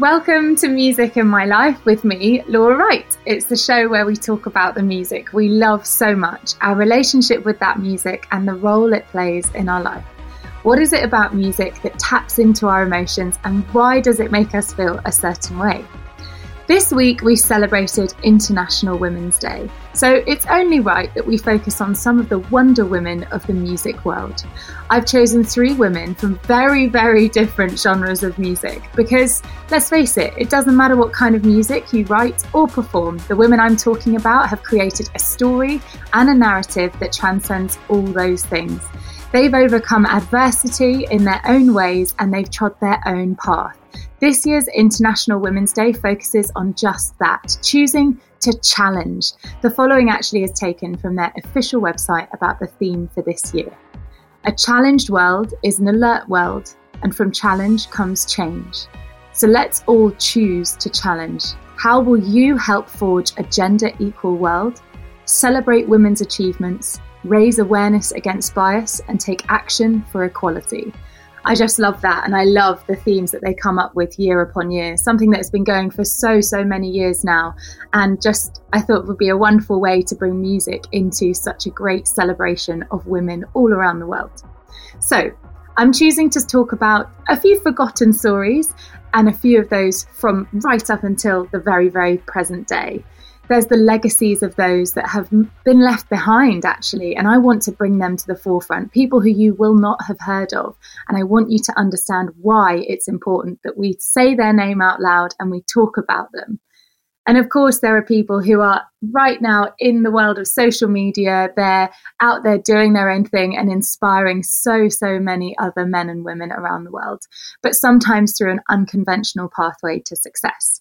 Welcome to Music in My Life with me, Laura Wright. It's the show where we talk about the music we love so much, our relationship with that music, and the role it plays in our life. What is it about music that taps into our emotions, and why does it make us feel a certain way? This week we celebrated International Women's Day, so it's only right that we focus on some of the wonder women of the music world. I've chosen three women from very, very different genres of music because, let's face it, it doesn't matter what kind of music you write or perform, the women I'm talking about have created a story and a narrative that transcends all those things. They've overcome adversity in their own ways and they've trod their own path. This year's International Women's Day focuses on just that choosing to challenge. The following actually is taken from their official website about the theme for this year. A challenged world is an alert world, and from challenge comes change. So let's all choose to challenge. How will you help forge a gender equal world? Celebrate women's achievements raise awareness against bias, and take action for equality. I just love that. And I love the themes that they come up with year upon year, something that has been going for so, so many years now. And just, I thought would be a wonderful way to bring music into such a great celebration of women all around the world. So, I'm choosing to talk about a few forgotten stories and a few of those from right up until the very, very present day there's the legacies of those that have been left behind, actually. And I want to bring them to the forefront, people who you will not have heard of. And I want you to understand why it's important that we say their name out loud and we talk about them. And of course, there are people who are right now in the world of social media. They're out there doing their own thing and inspiring so, so many other men and women around the world, but sometimes through an unconventional pathway to success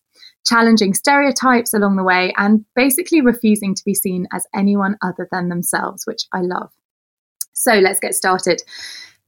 challenging stereotypes along the way, and basically refusing to be seen as anyone other than themselves, which I love. So let's get started.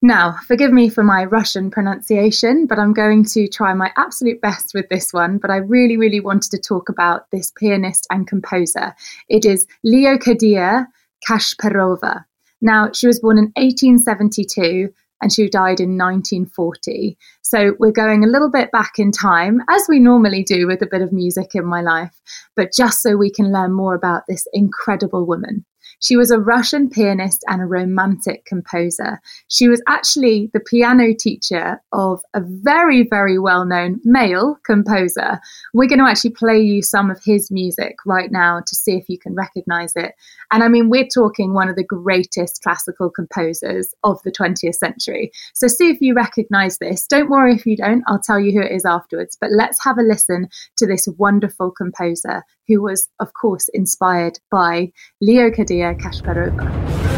Now, forgive me for my Russian pronunciation, but I'm going to try my absolute best with this one. But I really, really wanted to talk about this pianist and composer. It is Leocadia Kashperova. Now, she was born in 1872 and she died in 1940. So we're going a little bit back in time, as we normally do with a bit of music in my life, but just so we can learn more about this incredible woman. She was a Russian pianist and a romantic composer. She was actually the piano teacher of a very, very well known male composer. We're going to actually play you some of his music right now to see if you can recognize it. And I mean, we're talking one of the greatest classical composers of the 20th century. So see if you recognize this. Don't worry if you don't, I'll tell you who it is afterwards. But let's have a listen to this wonderful composer who was, of course, inspired by Leocadia Kashperova.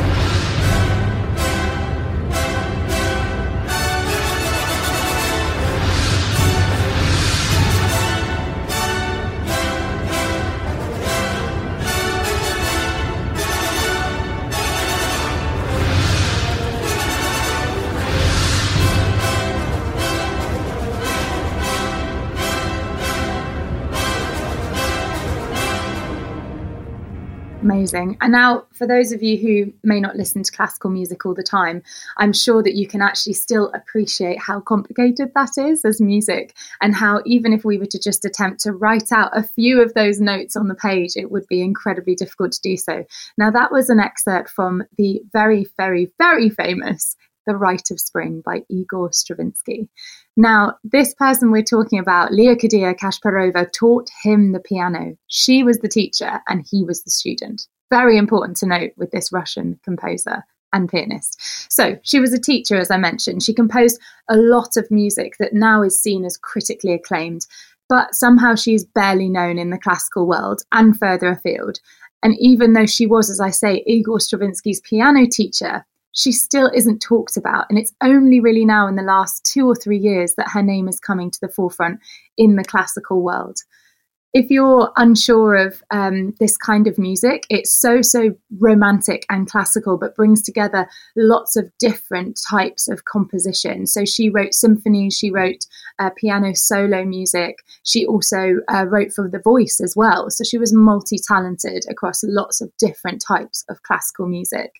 Amazing. And now, for those of you who may not listen to classical music all the time, I'm sure that you can actually still appreciate how complicated that is as music, and how even if we were to just attempt to write out a few of those notes on the page, it would be incredibly difficult to do so. Now, that was an excerpt from the very, very, very famous The Rite of Spring by Igor Stravinsky. Now, this person we're talking about, Leocadia Kasparova, taught him the piano. She was the teacher and he was the student. Very important to note with this Russian composer and pianist. So, she was a teacher, as I mentioned. She composed a lot of music that now is seen as critically acclaimed, but somehow she's barely known in the classical world and further afield. And even though she was, as I say, Igor Stravinsky's piano teacher, she still isn't talked about. And it's only really now in the last two or three years that her name is coming to the forefront in the classical world if you're unsure of um, this kind of music, it's so, so romantic and classical, but brings together lots of different types of composition. So she wrote symphonies, she wrote uh, piano solo music, she also uh, wrote for the voice as well. So she was multi talented across lots of different types of classical music.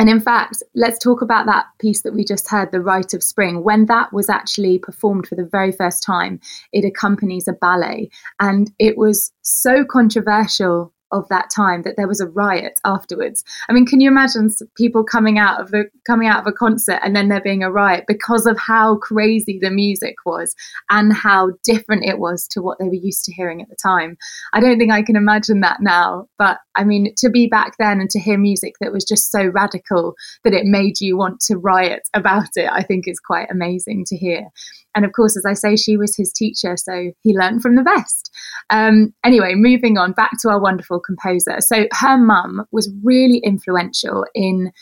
And in fact, let's talk about that piece that we just heard, The Rite of Spring. When that was actually performed for the very first time, it accompanies a ballet. And it was so controversial of that time that there was a riot afterwards. I mean, can you imagine people coming out of the coming out of a concert and then there being a riot because of how crazy the music was and how different it was to what they were used to hearing at the time. I don't think I can imagine that now, but I mean, to be back then and to hear music that was just so radical that it made you want to riot about it, I think is quite amazing to hear. And of course, as I say, she was his teacher, so he learned from the best. Um, anyway, moving on back to our wonderful composer. So her mum was really influential in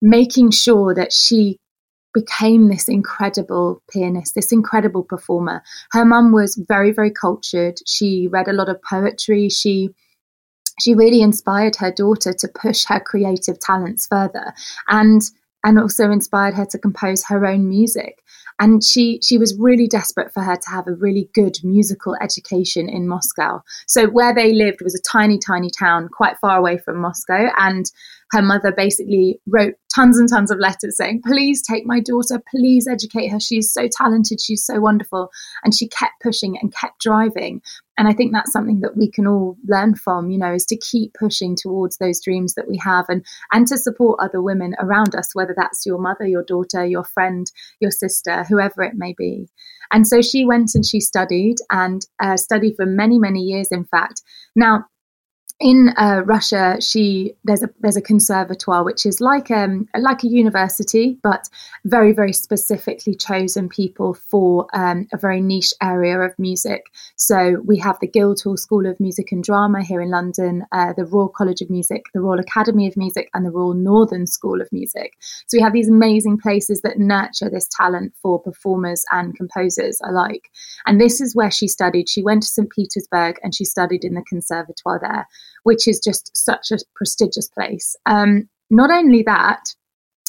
making sure that she became this incredible pianist, this incredible performer. Her mum was very, very cultured. She read a lot of poetry. She she really inspired her daughter to push her creative talents further and and also inspired her to compose her own music and she she was really desperate for her to have a really good musical education in Moscow. So where they lived was a tiny, tiny town quite far away from Moscow, and her mother basically wrote tons and tons of letters saying, Please take my daughter, please educate her. She's so talented, she's so wonderful. And she kept pushing and kept driving. And I think that's something that we can all learn from, you know, is to keep pushing towards those dreams that we have and and to support other women around us, whether that's your mother, your daughter, your friend, your sister, whoever it may be. And so she went and she studied and uh, studied for many, many years, in fact. Now, in uh, Russia, she there's a there's a conservatoire which is like um like a university, but very very specifically chosen people for um, a very niche area of music. So we have the Guildhall School of Music and Drama here in London, uh, the Royal College of Music, the Royal Academy of Music, and the Royal Northern School of Music. So we have these amazing places that nurture this talent for performers and composers alike. And this is where she studied. She went to St Petersburg and she studied in the conservatoire there which is just such a prestigious place. Um, not only that,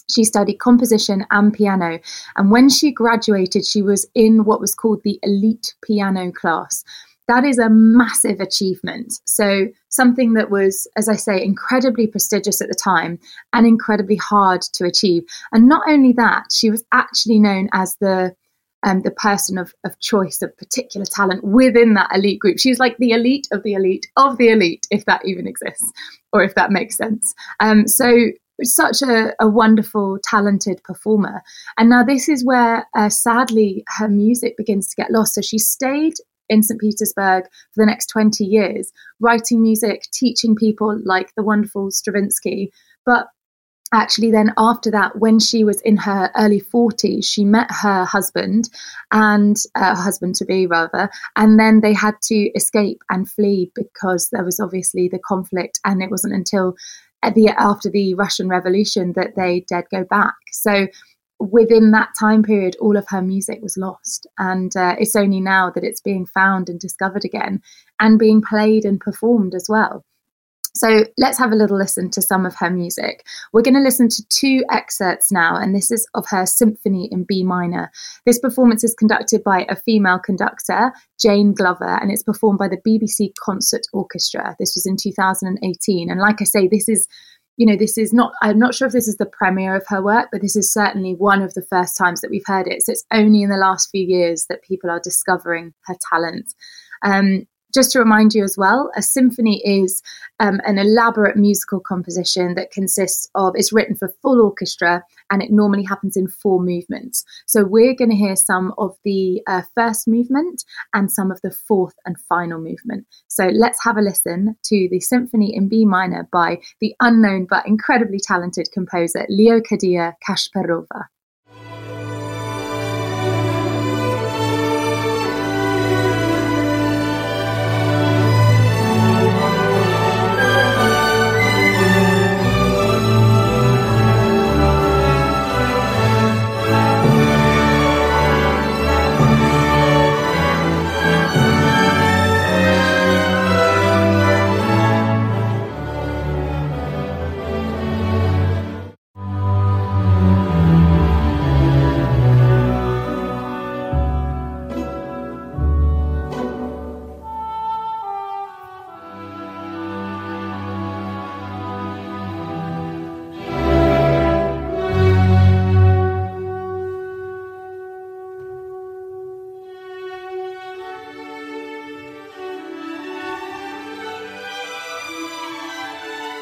she studied composition and piano. And when she graduated, she was in what was called the elite piano class. That is a massive achievement. So, something that was, as I say, incredibly prestigious at the time and incredibly hard to achieve. And not only that, she was actually known as the um, the person of, of choice of particular talent within that elite group. She's like the elite of the elite of the elite, if that even exists, or if that makes sense. Um, so such a, a, wonderful, talented performer. And now this is where, uh, sadly, her music begins to get lost. So she stayed in St. Petersburg for the next 20 years, writing music, teaching people like the wonderful Stravinsky. But actually then after that when she was in her early 40s she met her husband and uh, husband to be rather and then they had to escape and flee because there was obviously the conflict and it wasn't until the after the russian revolution that they did go back. So within that time period all of her music was lost and uh, it's only now that it's being found and discovered again and being played and performed as well so let's have a little listen to some of her music. We're going to listen to two excerpts now, and this is of her symphony in B minor. This performance is conducted by a female conductor, Jane Glover, and it's performed by the BBC Concert Orchestra. This was in 2018. And like I say, this is you know, this is not, I'm not sure if this is the premiere of her work, but this is certainly one of the first times that we've heard it. So it's only in the last few years that people are discovering her talent. Um, just to remind you as well, a symphony is um, an elaborate musical composition that consists of, it's written for full orchestra and it normally happens in four movements. So we're going to hear some of the uh, first movement and some of the fourth and final movement. So let's have a listen to the Symphony in B minor by the unknown but incredibly talented composer Leo Leocadia Kasparova.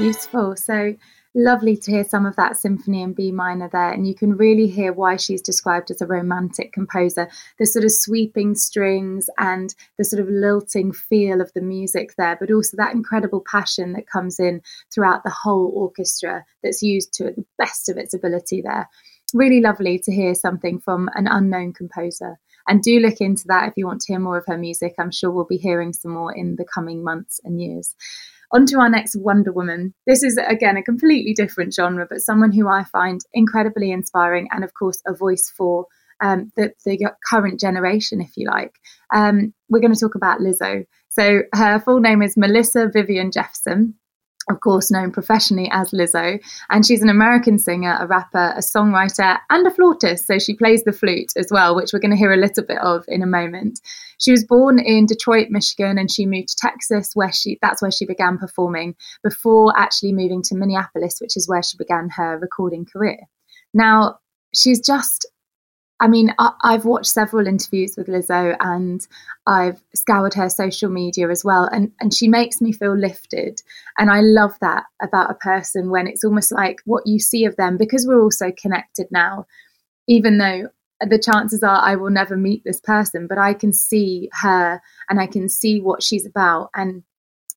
Beautiful. So lovely to hear some of that symphony in B minor there. And you can really hear why she's described as a romantic composer. The sort of sweeping strings and the sort of lilting feel of the music there, but also that incredible passion that comes in throughout the whole orchestra that's used to the best of its ability there. Really lovely to hear something from an unknown composer. And do look into that if you want to hear more of her music. I'm sure we'll be hearing some more in the coming months and years. On to our next Wonder Woman. This is, again, a completely different genre, but someone who I find incredibly inspiring and, of course, a voice for um, the, the, current generation, if you like. Um, we're going to talk about Lizzo. So her full name is Melissa Vivian Jefferson of course, known professionally as Lizzo. And she's an American singer, a rapper, a songwriter, and a flautist. So she plays the flute as well, which we're going to hear a little bit of in a moment. She was born in Detroit, Michigan, and she moved to Texas, where she that's where she began performing before actually moving to Minneapolis, which is where she began her recording career. Now, she's just I mean, I, have watched several interviews with Lizzo and I've scoured her social media as well. And, and she makes me feel lifted. And I love that about a person when it's almost like what you see of them, because we're all so connected now, even though the chances are I will never meet this person, but I can see her and I can see what she's about. And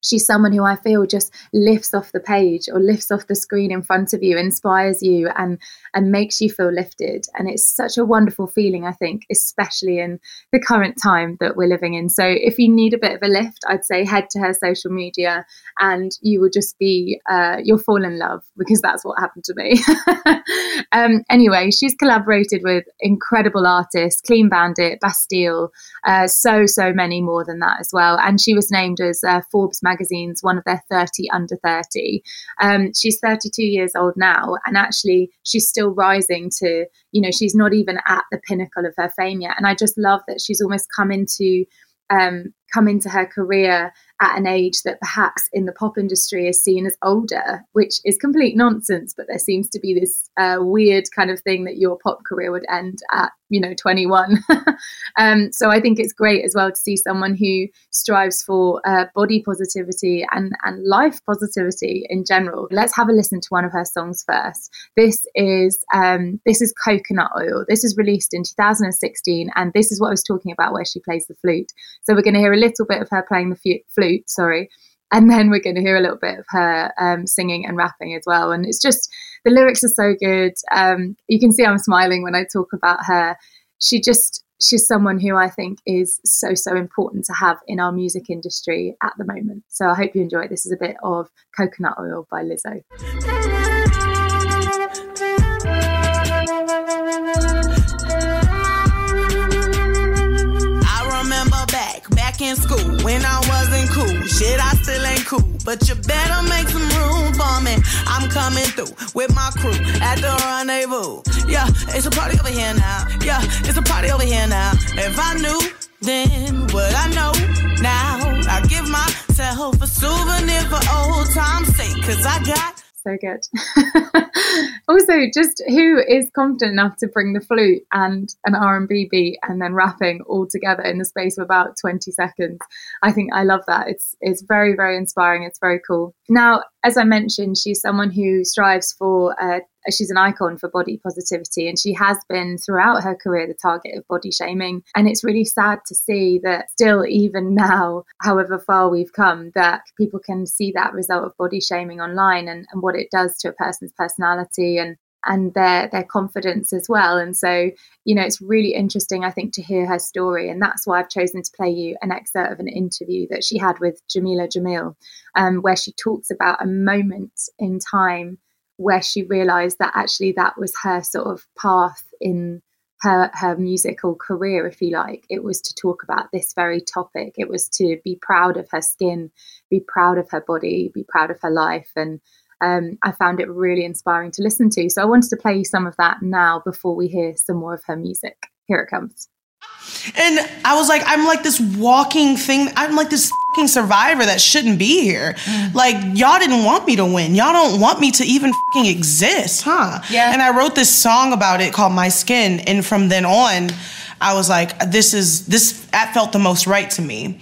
she's someone who I feel just lifts off the page or lifts off the screen in front of you, inspires you, and and makes you feel lifted. And it's such a wonderful feeling, I think, especially in the current time that we're living in. So if you need a bit of a lift, I'd say head to her social media, and you will just be uh, you'll fall in love because that's what happened to me. um, anyway, she's collaborated with incredible artists, Clean Bandit, Bastille, uh, so so many more than that as well. And she was named as uh, Forbes magazine's one of their 30 under 30. Um, she's 32 years old now, and actually, she's still rising to, you know, she's not even at the pinnacle of her fame yet. And I just love that she's almost come into um, come into her career at an age that perhaps in the pop industry is seen as older, which is complete nonsense. But there seems to be this uh, weird kind of thing that your pop career would end at, you know, 21. um, so I think it's great as well to see someone who strives for uh, body positivity and, and life positivity in general. Let's have a listen to one of her songs first. This is um, this is Coconut Oil. This is released in 2016, and this is what I was talking about where she plays the flute. So we're going to hear a little bit of her playing the flute, sorry. And then we're going to hear a little bit of her um, singing and rapping as well. And it's just, the lyrics are so good. Um, you can see I'm smiling when I talk about her. She just, she's someone who I think is so, so important to have in our music industry at the moment. So I hope you enjoy. This is a bit of Coconut Oil by Lizzo. But you better make some room for me. I'm coming through with my crew at the rendezvous. Yeah, it's a party over here now. Yeah, it's a party over here now. If I knew, then what I know now, I give myself a souvenir for old time's sake, cause I got so good. also, just who is confident enough to bring the flute and an R&B beat and then rapping all together in the space of about 20 seconds? I think I love that. It's it's very very inspiring. It's very cool. Now, as I mentioned, she's someone who strives for uh, she's an icon for body positivity and she has been throughout her career the target of body shaming. And it's really sad to see that still even now however far we've come that people can see that result of body shaming online and, and what it does to a person's personality and and their their confidence as well. And so you know it's really interesting i think to hear her story. And that's why i've chosen to play you an excerpt of an interview that she had with Jameela Jamil um, where she talks about a moment in time where she realized that actually that was her sort of path in her her musical career if you like. It was to talk about this very topic. It was to be proud of her skin be proud of her body be proud of her life and um, I found it really inspiring to listen to. So I wanted to play you some of that now before we hear some more of her music. Here it comes. And I was like, I'm like this walking thing. I'm like this fucking survivor that shouldn't be here. Mm. Like, y'all didn't want me to win. Y'all don't want me to even fucking exist, huh? Yeah. And I wrote this song about it called My Skin. And from then on, I was like, this is, this, that felt the most right to me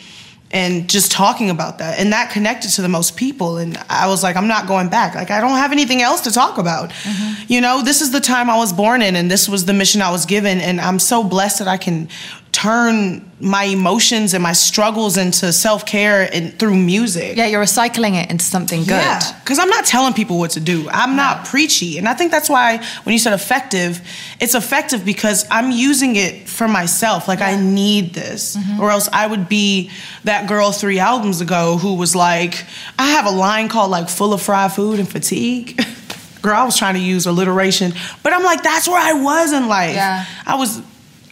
and just talking about that and that connected to the most people and i was like i'm not going back like i don't have anything else to talk about mm-hmm. you know this is the time i was born in and this was the mission i was given and i'm so blessed that i can turn my emotions and my struggles into self-care and through music. Yeah, you're recycling it into something good. Yeah, because I'm not telling people what to do. I'm no. not preachy. And I think that's why when you said effective, it's effective because I'm using it for myself. Like yeah. I need this. Mm-hmm. Or else I would be that girl three albums ago who was like, I have a line called like full of fried food and fatigue. Girl, I was trying to use alliteration, but I'm like, that's where I was in life. Yeah. I was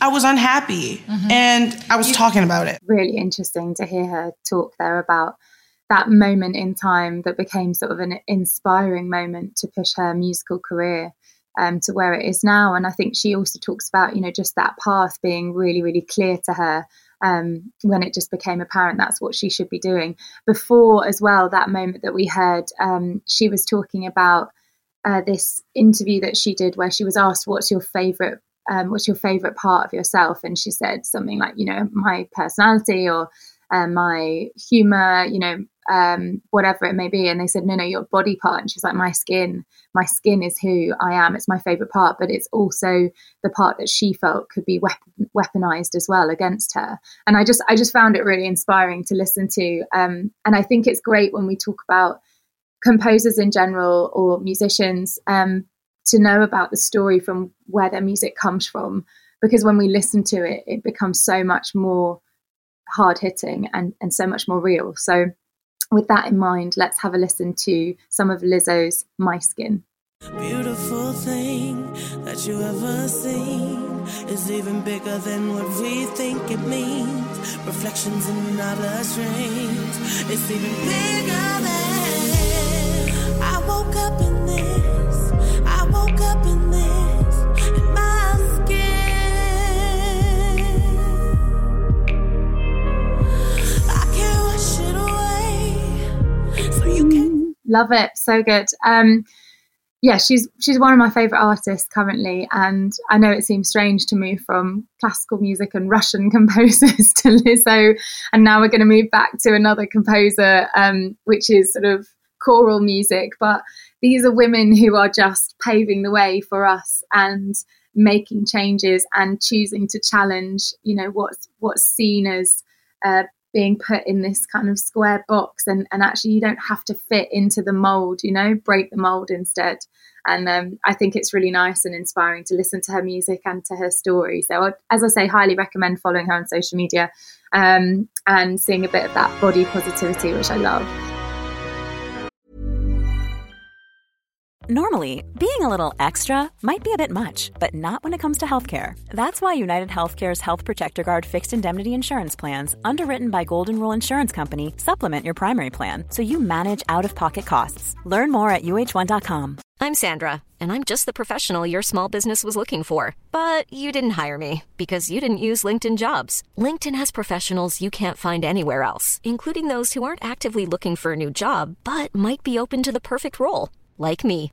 I was unhappy mm-hmm. and I was you, talking about it. Really interesting to hear her talk there about that moment in time that became sort of an inspiring moment to push her musical career um, to where it is now. And I think she also talks about, you know, just that path being really, really clear to her um, when it just became apparent that's what she should be doing. Before, as well, that moment that we heard, um, she was talking about uh, this interview that she did where she was asked, What's your favorite um, what's your favorite part of yourself? And she said something like, you know, my personality or uh, my humor, you know, um, whatever it may be. And they said, no, no, your body part. And she's like, my skin, my skin is who I am. It's my favorite part, but it's also the part that she felt could be weapon, weaponized as well against her. And I just, I just found it really inspiring to listen to. Um, and I think it's great when we talk about composers in general or musicians um, to know about the story from where their music comes from because when we listen to it it becomes so much more hard hitting and, and so much more real. So with that in mind let's have a listen to some of lizzo's my skin. Beautiful thing that you ever seen is even bigger than what we think it means. Reflections in it's even bigger than i woke up in this Love it, so good. Um, yeah, she's she's one of my favorite artists currently, and I know it seems strange to move from classical music and Russian composers to Lizzo, and now we're going to move back to another composer, um, which is sort of choral music. But these are women who are just paving the way for us and making changes and choosing to challenge, you know, what's what's seen as uh, being put in this kind of square box, and and actually you don't have to fit into the mold, you know, break the mold instead. And um, I think it's really nice and inspiring to listen to her music and to her story. So, as I say, highly recommend following her on social media um, and seeing a bit of that body positivity, which I love. Normally, being a little extra might be a bit much, but not when it comes to healthcare. That's why United Healthcare's Health Protector Guard fixed indemnity insurance plans, underwritten by Golden Rule Insurance Company, supplement your primary plan so you manage out of pocket costs. Learn more at uh1.com. I'm Sandra, and I'm just the professional your small business was looking for. But you didn't hire me because you didn't use LinkedIn jobs. LinkedIn has professionals you can't find anywhere else, including those who aren't actively looking for a new job but might be open to the perfect role like me.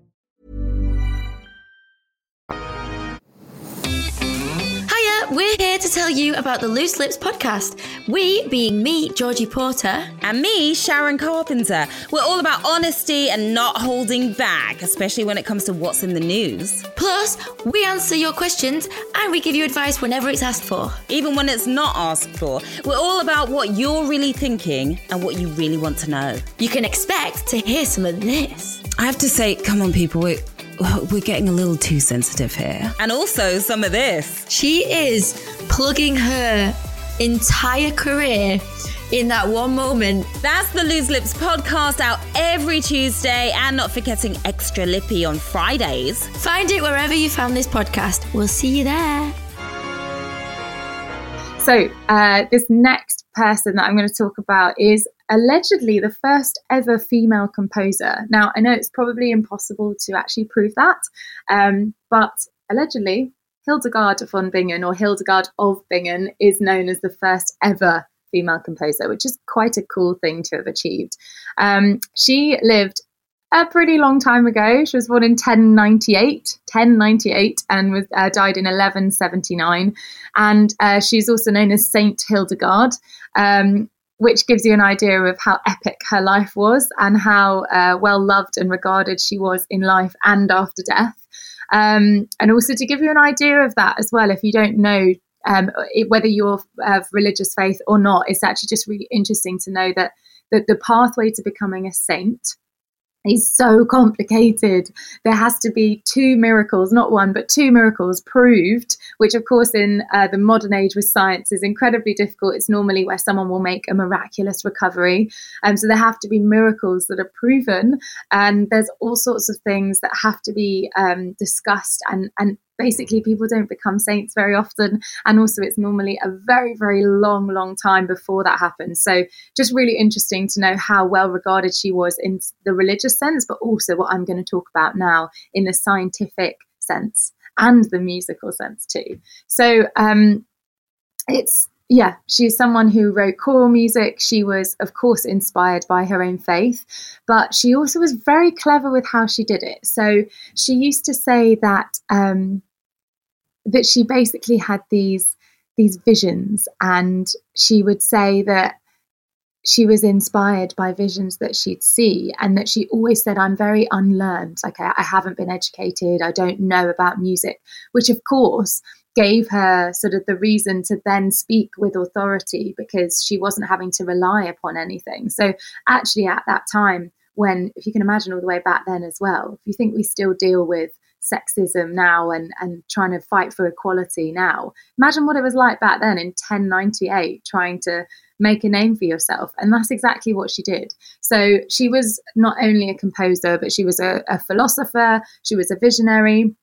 We're here to tell you about the Loose Lips podcast. We, being me, Georgie Porter, and me, Sharon Carpenter. We're all about honesty and not holding back, especially when it comes to what's in the news. Plus, we answer your questions and we give you advice whenever it's asked for. Even when it's not asked for, we're all about what you're really thinking and what you really want to know. You can expect to hear some of this. I have to say, come on, people, we're, we're getting a little too sensitive here. And also some of this. She is plugging her entire career in that one moment. That's the Loose Lips podcast out every Tuesday and not forgetting Extra Lippy on Fridays. Find it wherever you found this podcast. We'll see you there. So, uh, this next person that I'm going to talk about is allegedly the first ever female composer. Now, I know it's probably impossible to actually prove that, um, but allegedly, Hildegard von Bingen or Hildegard of Bingen is known as the first ever female composer, which is quite a cool thing to have achieved. Um, she lived a pretty long time ago. She was born in 1098, 1098, and was uh, died in 1179. And uh, she's also known as Saint Hildegard. Um, which gives you an idea of how epic her life was and how uh, well loved and regarded she was in life and after death. Um, and also to give you an idea of that as well, if you don't know um, it, whether you're of religious faith or not, it's actually just really interesting to know that, that the pathway to becoming a saint is so complicated. There has to be two miracles, not one, but two miracles proved, which, of course, in uh, the modern age with science is incredibly difficult. It's normally where someone will make a miraculous recovery. Um, so there have to be miracles that are proven, and there's all sorts of things that have to be um, discussed and, and basically people don't become saints very often and also it's normally a very very long long time before that happens. So just really interesting to know how well regarded she was in the religious sense but also what i'm going to talk about now in the scientific sense and the musical sense too. So um it's yeah, she's someone who wrote choral music. She was, of course, inspired by her own faith, but she also was very clever with how she did it. So she used to say that um, that she basically had these these visions and she would say that she was inspired by visions that she'd see and that she always said i'm very unlearned I, I haven't been educated i don't know about music which of course gave her sort of the reason to then speak with authority because she wasn't having to rely upon anything so actually at that time when if you can imagine all the way back then as well if you think we still deal with sexism now and, and trying to fight for equality now. Imagine what it was like back then in 1098, trying to make a name for yourself. And that's exactly what she did. So she was not only a composer, but she was a, a philosopher, she was a visionary.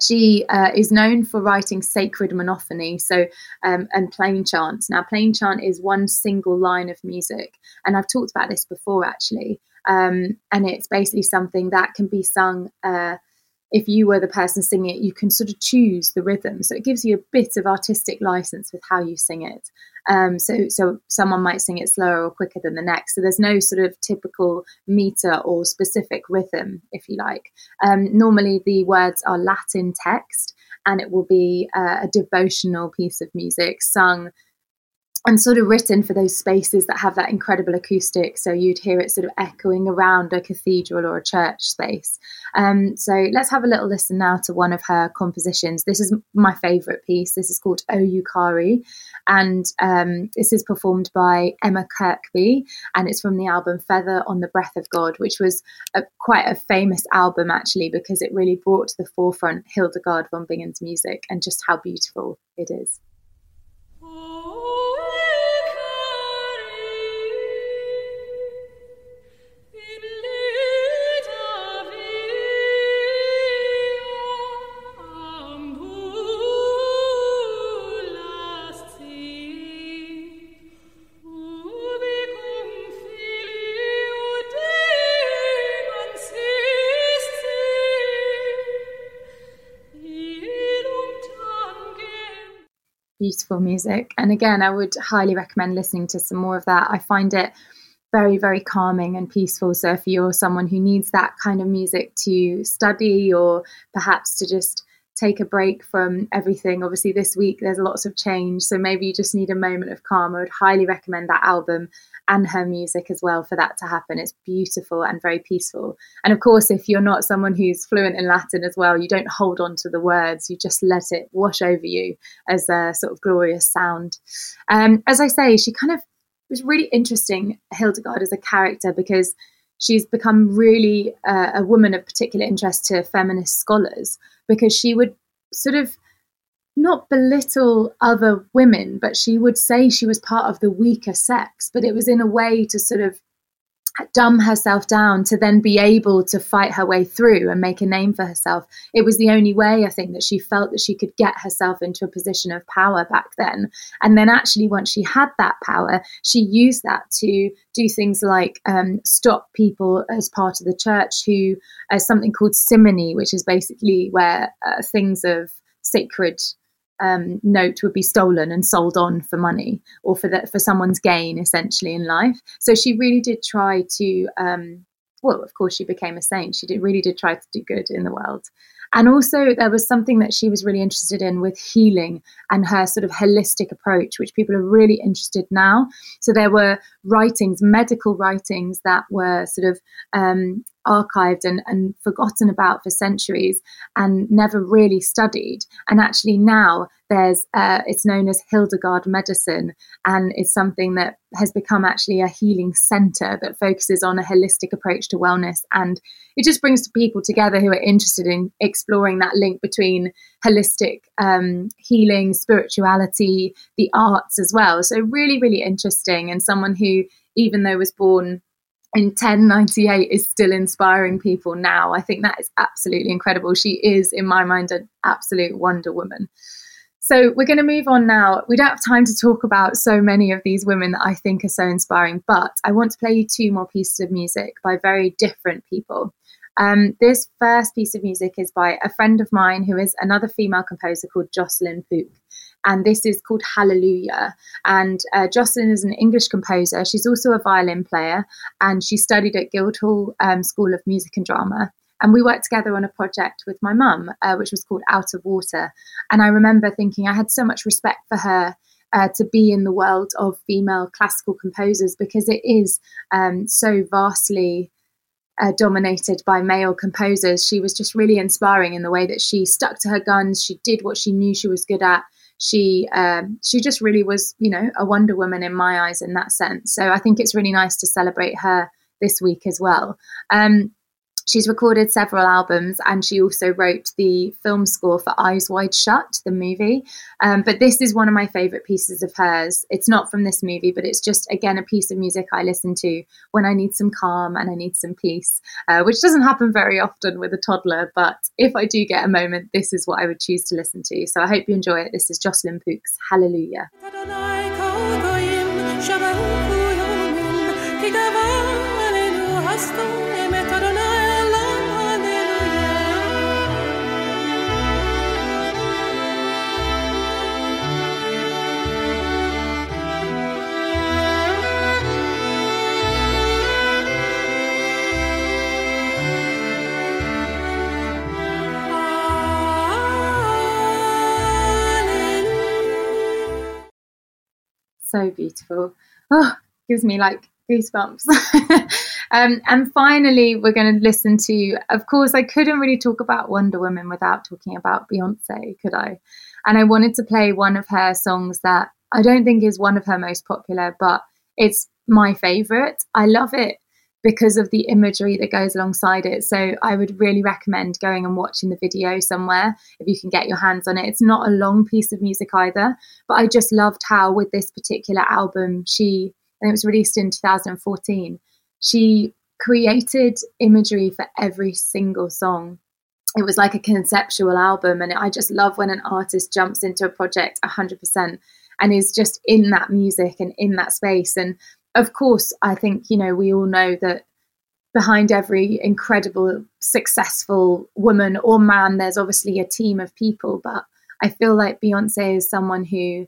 She uh, is known for writing sacred monophony, so um, and plain chant. Now, plain chant is one single line of music, and I've talked about this before actually. Um, and it's basically something that can be sung uh, if you were the person singing it, you can sort of choose the rhythm. So it gives you a bit of artistic license with how you sing it. Um, so, so someone might sing it slower or quicker than the next. So there's no sort of typical meter or specific rhythm, if you like. Um, normally, the words are Latin text, and it will be uh, a devotional piece of music sung and sort of written for those spaces that have that incredible acoustic. So you'd hear it sort of echoing around a cathedral or a church space. Um, so let's have a little listen now to one of her compositions. This is my favourite piece. This is called O Euchari, and um, this is performed by Emma Kirkby, and it's from the album Feather on the Breath of God, which was a, quite a famous album actually because it really brought to the forefront Hildegard von Bingen's music and just how beautiful it is. Beautiful music. And again, I would highly recommend listening to some more of that. I find it very, very calming and peaceful. So if you're someone who needs that kind of music to study or perhaps to just take a break from everything. Obviously, this week there's lots of change, so maybe you just need a moment of calm. I would highly recommend that album and her music as well for that to happen. It's beautiful and very peaceful. And of course, if you're not someone who's fluent in Latin as well, you don't hold on to the words, you just let it wash over you as a sort of glorious sound. Um, as I say, she kind of was really interesting, Hildegard, as a character because she's become really uh, a woman of particular interest to feminist scholars because she would sort of not belittle other women, but she would say she was part of the weaker sex, but it was in a way to sort of dumb herself down to then be able to fight her way through and make a name for herself. It was the only way, I think, that she felt that she could get herself into a position of power back then. And then, actually, once she had that power, she used that to do things like um, stop people as part of the church who, uh, something called simony, which is basically where uh, things of sacred um, note would be stolen and sold on for money or for the, for someone's gain essentially in life. So she really did try to. Um, well, of course, she became a saint. She did really did try to do good in the world. And also, there was something that she was really interested in with healing and her sort of holistic approach, which people are really interested now. So there were writings, medical writings that were sort of um, archived and, and forgotten about for centuries and never really studied. And actually, now there's uh, it's known as Hildegard medicine, and it's something that has become actually a healing center that focuses on a holistic approach to wellness. And it just brings people together who are interested in exploring that link between holistic um, healing, spirituality, the arts as well. So, really, really interesting, and someone who, even though was born in 1098 is still inspiring people now. I think that is absolutely incredible. She is, in my mind, an absolute Wonder Woman. So we're going to move on now. We don't have time to talk about so many of these women that I think are so inspiring, but I want to play you two more pieces of music by very different people. Um, this first piece of music is by a friend of mine who is another female composer called Jocelyn Pook. And this is called Hallelujah. And uh, Jocelyn is an English composer. She's also a violin player and she studied at Guildhall um, School of Music and Drama. And we worked together on a project with my mum, uh, which was called Out of Water. And I remember thinking I had so much respect for her uh, to be in the world of female classical composers because it is um, so vastly uh, dominated by male composers. She was just really inspiring in the way that she stuck to her guns. She did what she knew she was good at. She um, she just really was, you know, a Wonder Woman in my eyes in that sense. So I think it's really nice to celebrate her this week as well. Um, She's recorded several albums and she also wrote the film score for Eyes Wide Shut, the movie. Um, but this is one of my favorite pieces of hers. It's not from this movie, but it's just, again, a piece of music I listen to when I need some calm and I need some peace, uh, which doesn't happen very often with a toddler. But if I do get a moment, this is what I would choose to listen to. So I hope you enjoy it. This is Jocelyn Pook's Hallelujah. So beautiful. Oh, gives me like goosebumps. um, and finally, we're going to listen to, of course, I couldn't really talk about Wonder Woman without talking about Beyonce, could I? And I wanted to play one of her songs that I don't think is one of her most popular, but it's my favorite. I love it because of the imagery that goes alongside it. So I would really recommend going and watching the video somewhere if you can get your hands on it. It's not a long piece of music either, but I just loved how with this particular album, she, and it was released in 2014, she created imagery for every single song. It was like a conceptual album, and I just love when an artist jumps into a project 100% and is just in that music and in that space. And of course, I think, you know, we all know that behind every incredible, successful woman or man, there's obviously a team of people. But I feel like Beyonce is someone who,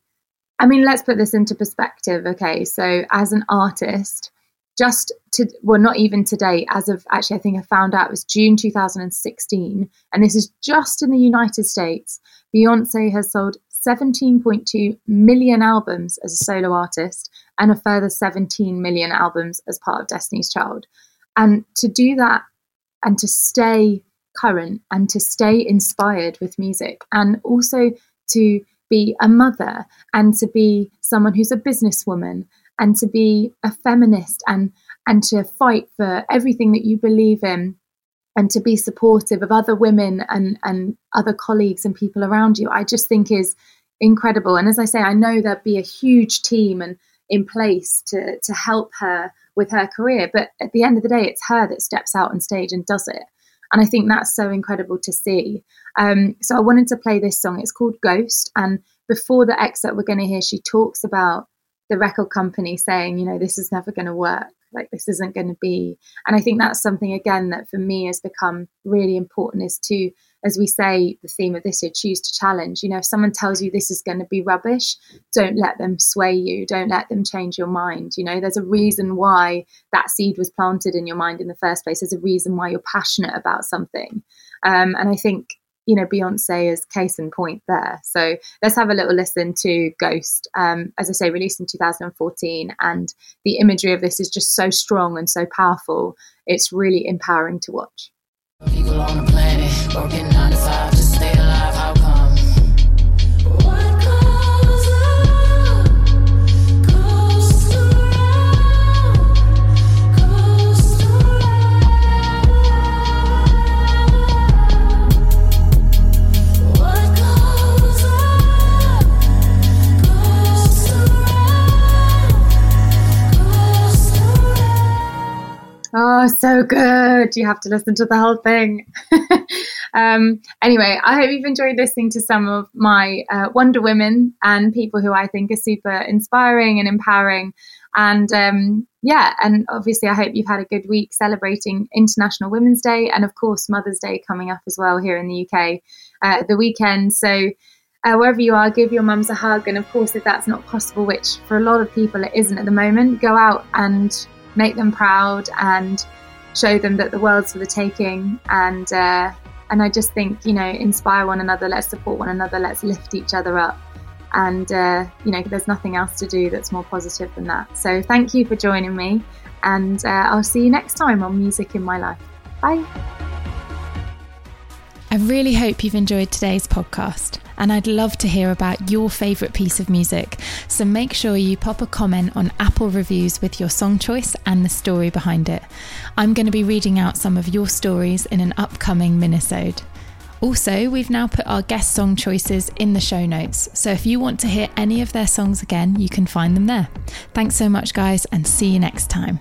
I mean, let's put this into perspective. Okay. So, as an artist, just to, well, not even today, as of actually, I think I found out it was June 2016. And this is just in the United States. Beyonce has sold 17.2 million albums as a solo artist and a further 17 million albums as part of Destiny's Child. And to do that and to stay current and to stay inspired with music and also to be a mother and to be someone who's a businesswoman and to be a feminist and and to fight for everything that you believe in and to be supportive of other women and and other colleagues and people around you i just think is incredible and as i say i know there'd be a huge team and in place to to help her with her career. But at the end of the day, it's her that steps out on stage and does it. And I think that's so incredible to see. Um, so I wanted to play this song. It's called Ghost. And before the excerpt we're going to hear, she talks about the record company saying, you know, this is never going to work. Like this isn't going to be. And I think that's something again that for me has become really important is to as we say, the theme of this year, choose to challenge. You know, if someone tells you this is going to be rubbish, don't let them sway you. Don't let them change your mind. You know, there's a reason why that seed was planted in your mind in the first place. There's a reason why you're passionate about something. Um, and I think, you know, Beyonce is case in point there. So let's have a little listen to Ghost. Um, as I say, released in 2014. And the imagery of this is just so strong and so powerful. It's really empowering to watch. People on the planet working five Oh, so good. You have to listen to the whole thing. um, anyway, I hope you've enjoyed listening to some of my uh, Wonder Women and people who I think are super inspiring and empowering. And um, yeah, and obviously, I hope you've had a good week celebrating International Women's Day and, of course, Mother's Day coming up as well here in the UK uh, the weekend. So, uh, wherever you are, give your mums a hug. And of course, if that's not possible, which for a lot of people it isn't at the moment, go out and make them proud and show them that the world's for the taking. And uh, and I just think you know inspire one another let's support one another let's lift each other up. And uh, you know there's nothing else to do that's more positive than that. So thank you for joining me and uh, I'll see you next time on Music in My Life. Bye I really hope you've enjoyed today's podcast and I'd love to hear about your favourite piece of music. So make sure you pop a comment on Apple reviews with your song choice and the story behind it. I'm going to be reading out some of your stories in an upcoming minisode. Also, we've now put our guest song choices in the show notes, so if you want to hear any of their songs again, you can find them there. Thanks so much, guys, and see you next time.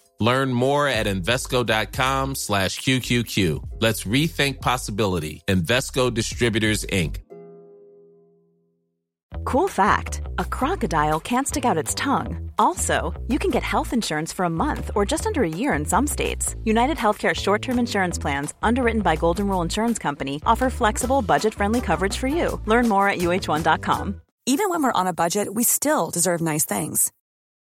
Learn more at Invesco.com slash QQQ. Let's rethink possibility. Invesco Distributors, Inc. Cool fact a crocodile can't stick out its tongue. Also, you can get health insurance for a month or just under a year in some states. United Healthcare short term insurance plans, underwritten by Golden Rule Insurance Company, offer flexible, budget friendly coverage for you. Learn more at uh1.com. Even when we're on a budget, we still deserve nice things.